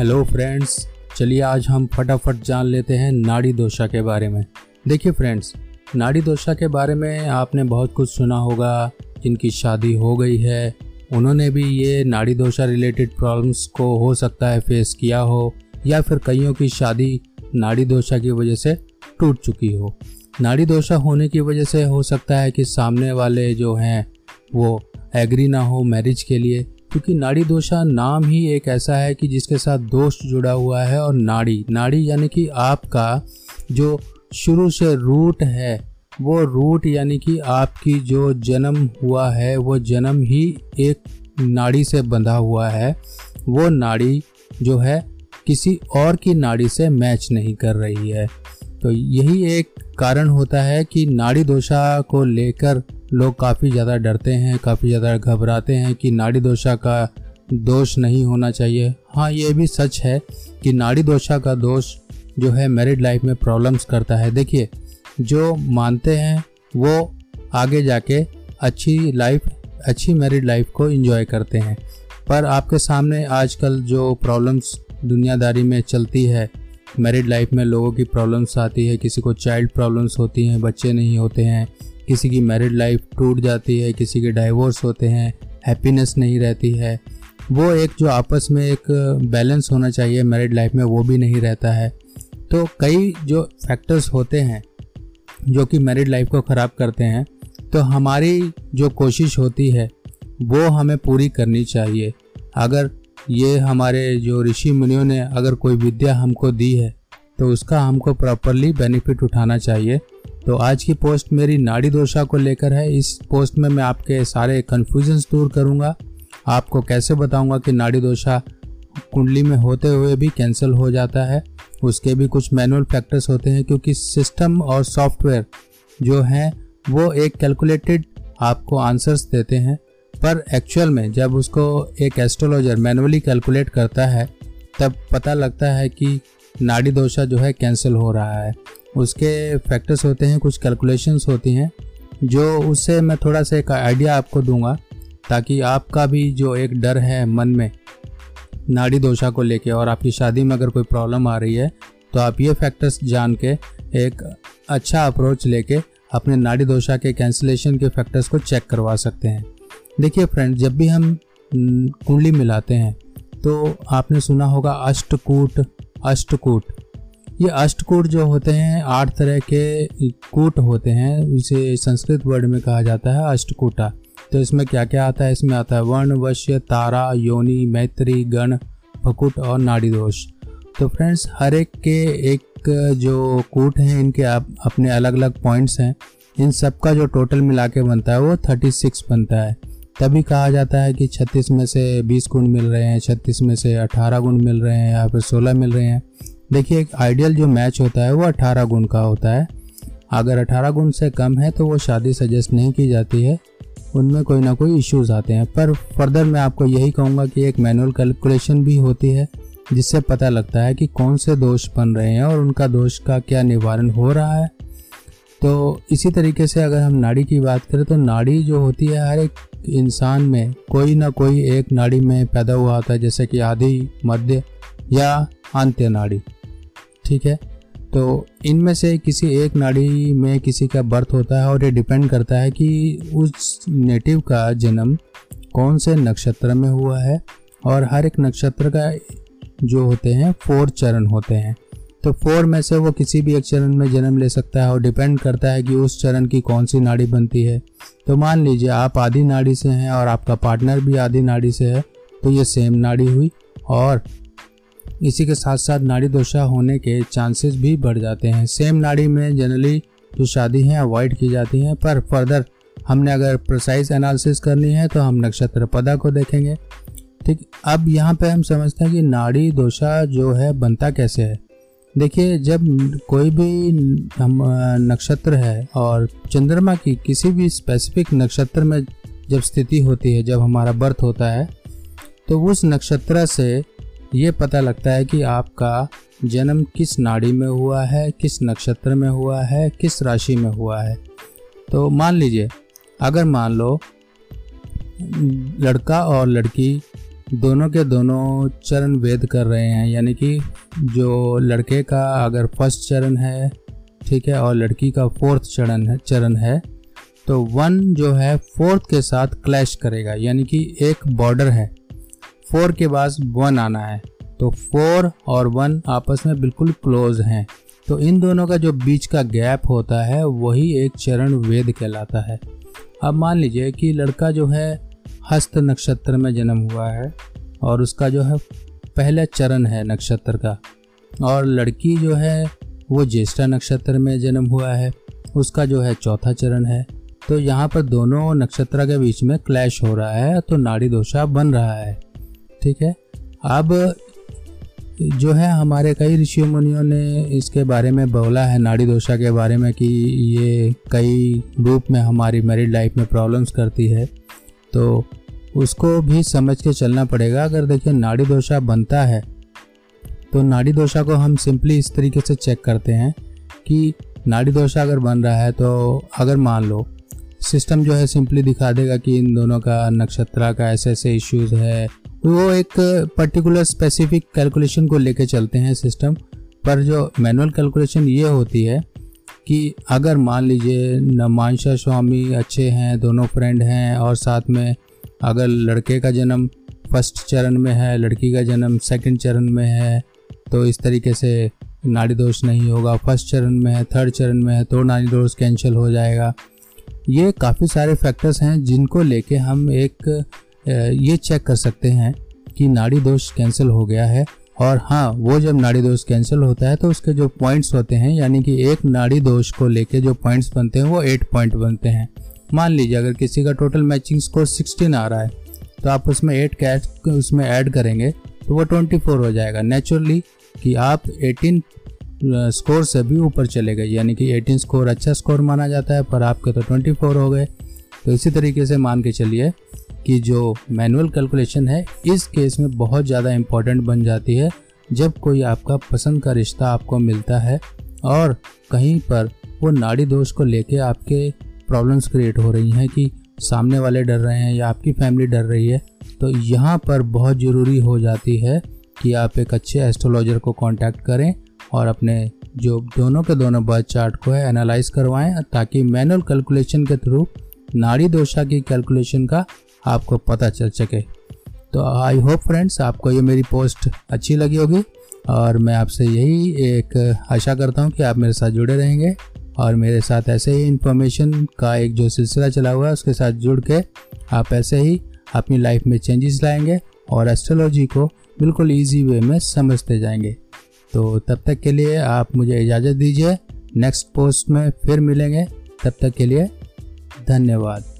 Hello friends चलिए आज हम फटाफट जान लेते हैं नाड़ी दोषा के बारे में। देखिए फ्रेंड्स नाड़ी दोषा के बारे में आपने बहुत कुछ सुना होगा। जिनकी शादी हो गई है, उन्होंने भी ये नाड़ी दोषा रिलेटेड प्रॉब्लम्स को हो सकता है फेस किया हो, या फिर कईयों की शादी नाड़ी दोषा की वजह से टूट चुकी हो। नाड़ी दोषा होने की वजह से हो सकता है कि सामने वाले जो हैं, वो एग्री ना हो मैरिज के लिए। क्योंकि नाड़ी दोषा नाम ही एक ऐसा है कि जिसके साथ दोष जुड़ा हुआ है और नाड़ी नाड़ी यानी कि आपका जो शुरू से रूट है, वो रूट यानी कि आपकी जो जन्म हुआ है, वो जन्म ही एक नाड़ी से बंधा हुआ है। वो नाड़ी जो है किसी और की नाड़ी से मैच नहीं कर रही है। तो यही एक कारण होता है कि नाड़ी दोषा को लेकर लोग काफ़ी ज़्यादा डरते हैं, काफ़ी ज़्यादा घबराते हैं कि नाड़ी दोषा का दोष नहीं होना चाहिए। हाँ ये भी सच है कि नाड़ी दोषा का दोष जो है मैरिड लाइफ में प्रॉब्लम्स करता है। देखिए, जो मानते हैं, वो आगे जाके अच्छी लाइफ अच्छी मैरिड लाइफ को एंजॉय करते हैं। पर आपके सामने आजकल जो प्रॉब्लम्स दुनियादारी में चलती है मैरिड लाइफ में लोगों की प्रॉब्लम्स आती है, किसी को चाइल्ड प्रॉब्लम्स होती हैं, बच्चे नहीं होते हैं किसी की मैरिड लाइफ टूट जाती है, किसी के डाइवोर्स होते हैं हैप्पीनेस नहीं रहती है, वो एक जो आपस में एक बैलेंस होना चाहिए मैरिड लाइफ में, वो भी नहीं रहता है। तो कई जो फैक्टर्स होते हैं, जो कि मैरिड लाइफ को ख़राब करते हैं तो हमारी जो कोशिश होती है, वो हमें पूरी करनी चाहिए। अगर ये हमारे जो ऋषि मुनियों ने अगर कोई विद्या हमको दी है तो उसका हमको प्रॉपरली बेनिफिट उठाना चाहिए। तो आज की पोस्ट मेरी नाड़ी दोषा को लेकर है। इस पोस्ट में मैं आपके सारे कन्फ्यूजन्स दूर करूँगा। आपको कैसे बताऊँगा कि नाड़ी दोषा कुंडली में होते हुए भी कैंसिल हो जाता है? उसके भी कुछ मैनुअल फैक्टर्स होते हैं क्योंकि सिस्टम और सॉफ्टवेयर जो हैं, वो एक कैलकुलेटेड आपको आंसर्स देते हैं। पर एक्चुअल में जब उसको एक एस्ट्रोलॉजर मैनुअली कैलकुलेट करता है, तब पता लगता है कि नाड़ी दोषा जो है कैंसिल हो रहा है। उसके फैक्टर्स होते हैं, कुछ कैलकुलेशंस होती हैं, जो उससे मैं थोड़ा सा एक आइडिया आपको दूँगा, ताकि आपका भी जो एक डर है मन में, नाड़ी दोषा को लेके, और आपकी शादी में अगर कोई प्रॉब्लम आ रही है तो आप ये फैक्टर्स जान के एक अच्छा अप्रोच लेके अपने नाड़ी दोषा के कैंसिलेशन के फैक्टर्स को चेक करवा सकते हैं। देखिए फ्रेंड जब भी हम कुंडली मिलाते हैं तो आपने सुना होगा अष्टकूट अष्टकूट। ये अष्टकूट जो होते हैं, आठ तरह के कूट होते हैं, इसे संस्कृत वर्ड में कहा जाता है अष्टकूटा। तो इसमें क्या क्या आता है? इसमें आता है वर्ण, वश्य, तारा, योनि, मैत्री, गण, फकुट और नाड़ी दोष तो फ्रेंड्स, हर एक के एक जो कूट हैं, इनके आप अपने अलग अलग पॉइंट्स हैं। इन सब का जो टोटल मिला के बनता है, वो थर्टी सिक्स बनता है। तभी कहा जाता है कि छत्तीस में से बीस गुण मिल रहे हैं, छत्तीस में से अठारह गुण मिल रहे हैं, या फिर सोलह मिल रहे हैं। देखिए, एक आइडियल जो मैच होता है, वो 18 गुण का होता है। अगर 18 गुण से कम है तो वो शादी सजेस्ट नहीं की जाती है। उनमें कोई ना कोई इश्यूज़ आते हैं। पर फर्दर मैं आपको यही कहूँगा कि एक मैनुअल कैलकुलेशन भी होती है, जिससे पता लगता है कि कौन से दोष बन रहे हैं और उनका दोष का क्या निवारण हो रहा है। तो इसी तरीके से अगर हम नाड़ी की बात करें तो नाड़ी जो होती है, हर एक इंसान में कोई ना कोई एक नाड़ी में पैदा हुआ होता है, जैसे कि आधी, मध्य या अंत्य नाड़ी। ठीक है? तो इनमें से किसी एक नाड़ी में किसी का बर्थ होता है और ये डिपेंड करता है कि उस नेटिव का जन्म कौन से नक्षत्र में हुआ है और हर एक नक्षत्र का जो होते हैं फोर चरण होते हैं। तो फोर में से वो किसी भी एक चरण में जन्म ले सकता है और डिपेंड करता है कि उस चरण की कौन सी नाड़ी बनती है। तो मान लीजिए आप आधी नाड़ी से हैं और आपका पार्टनर भी आधी नाड़ी से है तो ये सेम नाड़ी हुई और इसी के साथ साथ नाड़ी दोषा होने के चांसेस भी बढ़ जाते हैं। सेम नाड़ी में जनरली जो शादी है अवॉइड की जाती हैं, पर फर्दर हमने अगर प्रोसाइज एनालिसिस करनी है तो हम नक्षत्र पदा को देखेंगे। ठीक, अब यहाँ पे हम समझते हैं कि नाड़ी दोषा जो है, बनता कैसे है? देखिए, जब कोई भी हम नक्षत्र है और चंद्रमा की किसी भी स्पेसिफिक नक्षत्र में जब स्थिति होती है, जब हमारा बर्थ होता है तो उस नक्षत्र से ये पता लगता है कि आपका जन्म किस नाड़ी में हुआ है, किस नक्षत्र में हुआ है, किस राशि में हुआ है। तो मान लीजिए, अगर मान लो, लड़का और लड़की दोनों के दोनों चरण वेद कर रहे हैं, यानी कि जो लड़के का अगर फ़र्स्ट चरण है, ठीक है, और लड़की का फोर्थ चरण है चरण है तो वन जो है फोर्थ के साथ क्लैश करेगा, यानी कि एक बॉर्डर है। फोर के बाद वन आना है। तो फोर और वन आपस में बिल्कुल क्लोज हैं। तो इन दोनों का जो बीच का गैप होता है, वही एक चरण वेद कहलाता है। अब मान लीजिए कि लड़का जो है, हस्त नक्षत्र में जन्म हुआ है, और उसका जो है, पहला चरण है नक्षत्र का। और लड़की जो है, वो ज्येष्ठा नक्षत्र में जन्म हुआ है, उसका जो है चौथा चरण है। तो यहाँ पर दोनों नक्षत्र के बीच में क्लैश हो रहा है तो नाड़ी दोषा बन रहा है। ठीक है? अब जो है हमारे कई ऋषि मुनियों ने इसके बारे में बोला है, नाड़ी दोषा के बारे में कि ये कई रूप में हमारी मैरिड लाइफ में प्रॉब्लम्स करती है। तो उसको भी समझ के चलना पड़ेगा। अगर देखिए, नाड़ी दोषा बनता है तो नाड़ी दोषा को हम सिंपली इस तरीके से चेक करते हैं कि नाड़ी दोषा अगर बन रहा है तो अगर मान लो सिस्टम जो है सिंपली दिखा देगा कि इन दोनों का नक्षत्र का ऐसे ऐसे इश्यूज़ है वो एक पर्टिकुलर स्पेसिफिक कैलकुलेशन को लेके चलते हैं सिस्टम पर जो मैनुअल कैलकुलेशन ये होती है कि अगर मान लीजिए नमांशा स्वामी अच्छे हैं, दोनों फ्रेंड हैं, और साथ में अगर लड़के का जन्म फ़र्स्ट चरण में है, लड़की का जन्म सेकंड चरण में है तो इस तरीके से नाड़ी दोष नहीं होगा। फ़र्स्ट चरण में है थर्ड चरण में है तो नाड़ी दोष कैंसिल हो जाएगा। ये काफ़ी सारे फैक्टर्स हैं जिनको लेके हम एक ये चेक कर सकते हैं कि नाड़ी दोष कैंसिल हो गया है और हाँ वो जब नाड़ी दोष कैंसिल होता है तो उसके जो पॉइंट्स होते हैं, यानी कि एक नाड़ी दोष को लेके जो पॉइंट्स बनते हैं, वो एट पॉइंट बनते हैं। मान लीजिए, अगर किसी का टोटल मैचिंग स्कोर सिक्सटीन आ रहा है तो आप उसमें एट कैच उसमें ऐड करेंगे तो वो ट्वेंटी फोर हो जाएगा। नेचुरली कि आप एटीन स्कोर से भी ऊपर चले गए, यानी कि एटीन स्कोर अच्छा स्कोर माना जाता है, पर आपके तो ट्वेंटी फोर हो गए। तो इसी तरीके से मान के चलिए कि जो मैनुअल कैलकुलेशन है, इस केस में बहुत ज़्यादा इम्पोर्टेंट बन जाती है। जब कोई आपका पसंद का रिश्ता आपको मिलता है और कहीं पर वो नाड़ी दोष को लेके आपके प्रॉब्लम्स क्रिएट हो रही हैं कि सामने वाले डर रहे हैं या आपकी फैमिली डर रही है तो यहाँ पर बहुत ज़रूरी हो जाती है कि आप एक अच्छे एस्ट्रोलॉजर को कांटेक्ट करें और अपने जो दोनों के दोनों बर्थ चार्ट को है एनालाइज करवाएँ ताकि मैनुअल कैलकुलेशन के थ्रू नाड़ी दोषा की कैलकुलेशन का आपको पता चल सके। तो आई होप फ्रेंड्स आपको ये मेरी पोस्ट अच्छी लगी होगी और मैं आपसे यही एक आशा करता हूँ कि आप मेरे साथ जुड़े रहेंगे और मेरे साथ ऐसे ही इन्फॉर्मेशन का एक जो सिलसिला चला हुआ है, उसके साथ जुड़ के आप ऐसे ही अपनी लाइफ में चेंजेस लाएँगे और एस्ट्रोलॉजी को बिल्कुल इजी वे में समझते जाएँगे। तो तब तक के लिए आप मुझे इजाज़त दीजिए। नेक्स्ट पोस्ट में फिर मिलेंगे। तब तक के लिए धन्यवाद।